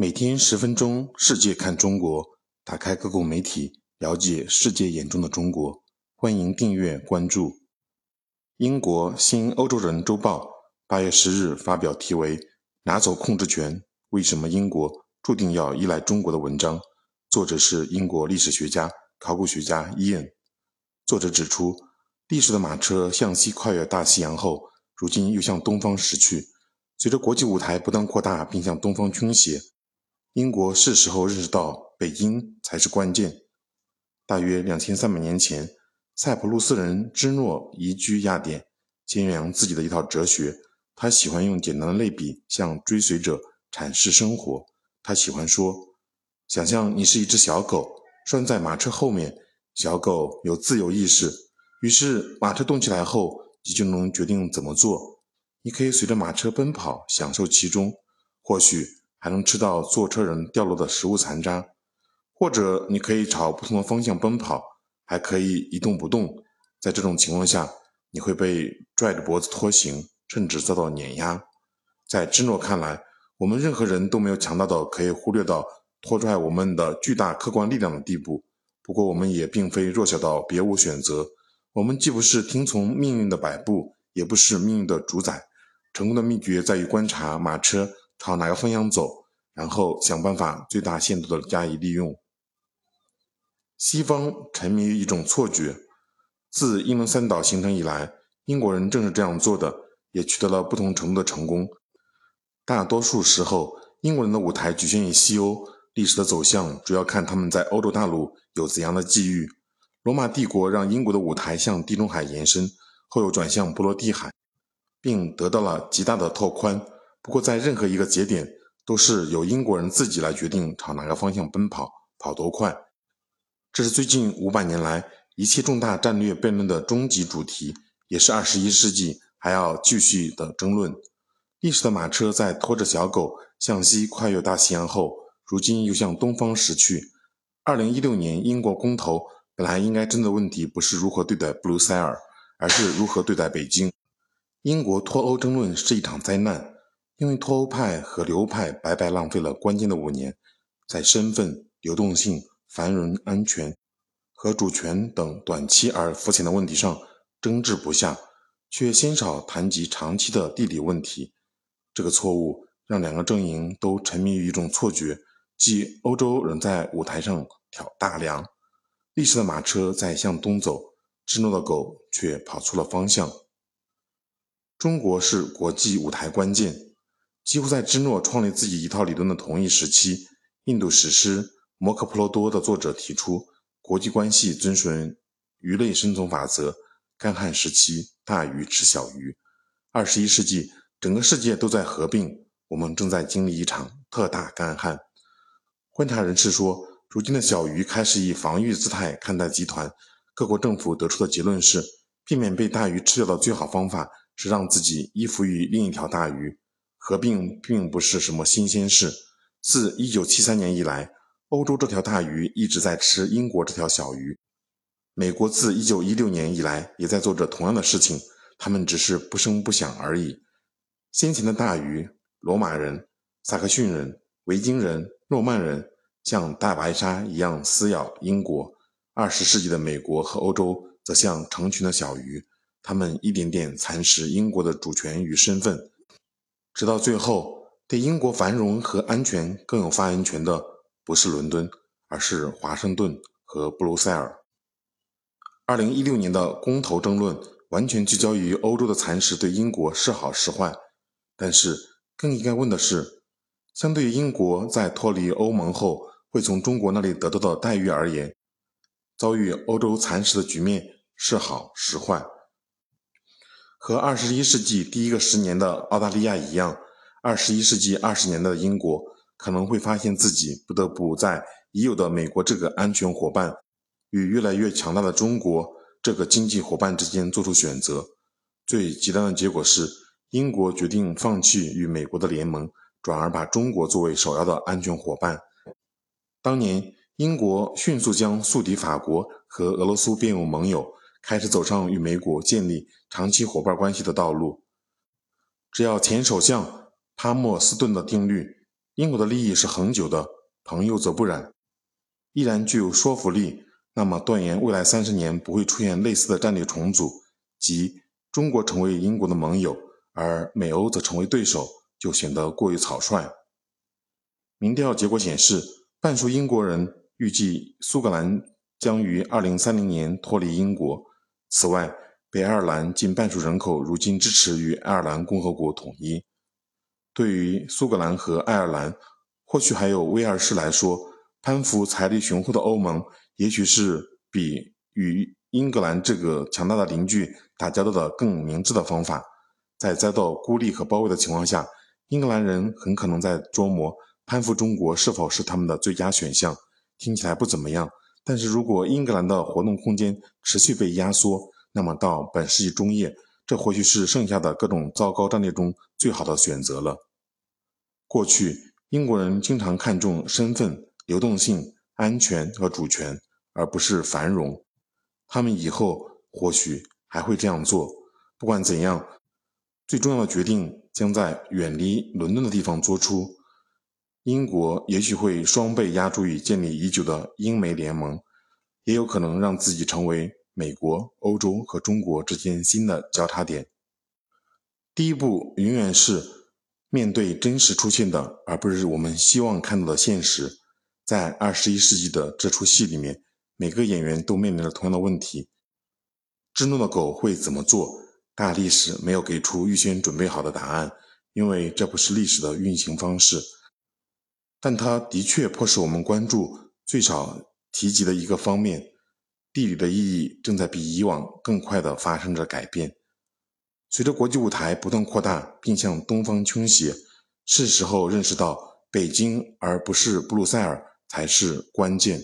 每天十分钟，世界看中国。打开各国媒体，了解世界眼中的中国。欢迎订阅关注。英国《新欧洲人周报》八月十日发表题为《拿走控制权：为什么英国注定要依赖中国》的文章，作者是英国历史学家、考古学家伊恩。作者指出，历史的马车向西跨越大西洋后，如今又向东方驶去。随着国际舞台不断扩大，并向东方倾斜。英国是时候认识到，北京才是关键。大约两千三百年前，塞浦路斯人芝诺移居雅典，宣扬自己的一套哲学。他喜欢用简单的类比向追随者阐释生活。他喜欢说：“想象你是一只小狗，拴在马车后面。小狗有自由意识，于是马车动起来后，你就能决定怎么做。你可以随着马车奔跑，享受其中。或许。”还能吃到坐车人掉落的食物残渣，或者你可以朝不同的方向奔跑，还可以一动不动。在这种情况下，你会被拽着脖子拖行，甚至遭到碾压。在芝诺看来，我们任何人都没有强大到可以忽略到拖拽我们的巨大客观力量的地步。不过，我们也并非弱小到别无选择。我们既不是听从命运的摆布，也不是命运的主宰。成功的秘诀在于观察马车。朝哪个方向走，然后想办法最大限度的加以利用。西方沉迷于一种错觉，自英伦三岛形成以来，英国人正是这样做的，也取得了不同程度的成功。大多数时候，英国人的舞台局限于西欧，历史的走向主要看他们在欧洲大陆有怎样的际遇。罗马帝国让英国的舞台向地中海延伸，后又转向波罗的海，并得到了极大的拓宽。不过，在任何一个节点，都是由英国人自己来决定朝哪个方向奔跑，跑多快。这是最近五百年来一切重大战略辩论的终极主题，也是二十一世纪还要继续的争论。历史的马车在拖着小狗向西跨越大西洋后，如今又向东方驶去。二零一六年英国公投本来应该争的问题不是如何对待布鲁塞尔，而是如何对待北京。英国脱欧争论是一场灾难。因为脱欧派和留派白白浪费了关键的五年，在身份、流动性、繁荣、安全和主权等短期而肤浅的问题上争执不下，却鲜少谈及长期的地理问题。这个错误让两个阵营都沉迷于一种错觉，即欧洲仍在舞台上挑大梁，历史的马车在向东走，芝诺的狗却跑错了方向。中国是国际舞台关键。几乎在芝诺创立自己一套理论的同一时期，印度史诗《摩诃婆罗多》的作者提出，国际关系遵循鱼类生存法则。干旱时期，大鱼吃小鱼。二十一世纪，整个世界都在合并，我们正在经历一场特大干旱。观察人士说，如今的小鱼开始以防御姿态看待集团。各国政府得出的结论是，避免被大鱼吃掉的最好方法是让自己依附于另一条大鱼。合并并不是什么新鲜事。自1973年以来，欧洲这条大鱼一直在吃英国这条小鱼。美国自1916年以来也在做着同样的事情，他们只是不声不响而已。先前的大鱼，罗马人、萨克逊人、维京人、诺曼人，像大白鲨一样撕咬英国。二十世纪的美国和欧洲则像成群的小鱼，他们一点点蚕食英国的主权与身份。直到最后，对英国繁荣和安全更有发言权的不是伦敦，而是华盛顿和布鲁塞尔。二零一六年的公投争论完全聚焦于欧洲的蚕食对英国是好是坏，但是更应该问的是，相对于英国在脱离欧盟后会从中国那里得到的待遇而言，遭遇欧洲蚕食的局面是好是坏？和二十一世纪第一个十年的澳大利亚一样，二十一世纪二十年的英国可能会发现自己不得不在已有的美国这个安全伙伴与越来越强大的中国这个经济伙伴之间做出选择。最极端的结果是，英国决定放弃与美国的联盟，转而把中国作为首要的安全伙伴。当年，英国迅速将宿敌法国和俄罗斯变为盟友。开始走上与美国建立长期伙伴关系的道路。只要前首相帕默斯顿的定律英国的利益是恒久的，朋友则不然，依然具有说服力。那么断言未来三十年不会出现类似的战略重组，即中国成为英国的盟友，而美欧则成为对手，就显得过于草率。民调结果显示，半数英国人预计苏格兰将于二零三零年脱离英国。此外，北爱尔兰近半数人口如今支持与爱尔兰共和国统一。对于苏格兰和爱尔兰，或许还有威尔士来说，攀附财力雄厚的欧盟。也许是比与英格兰这个强大的邻居打交道的更明智的方法。在遭到孤立和包围的情况下，英格兰人很可能在琢磨攀附中国是否是他们的最佳选项。听起来不怎么样，但是如果英格兰的活动空间持续被压缩，那么到本世纪中叶，这或许是剩下的各种糟糕战略中最好的选择了。过去，英国人经常看重身份、流动性、安全和主权。而不是繁荣，他们以后或许还会这样做。不管怎样，最重要的决定将在远离伦敦的地方做出。英国也许会双倍压注于建立已久的英美联盟，也有可能让自己成为美国、欧洲和中国之间新的交叉点。第一步永远是面对真实出现的，而不是我们希望看到的现实。在二十一世纪的这出戏里面。每个演员都面临着同样的问题：知怒的狗会怎么做？大历史没有给出预先准备好的答案，因为这不是历史的运行方式。但它的确迫使我们关注最少提及的一个方面：地理的意义正在比以往更快地发生着改变。随着国际舞台不断扩大并向东方倾斜，是时候认识到北京而不是布鲁塞尔才是关键。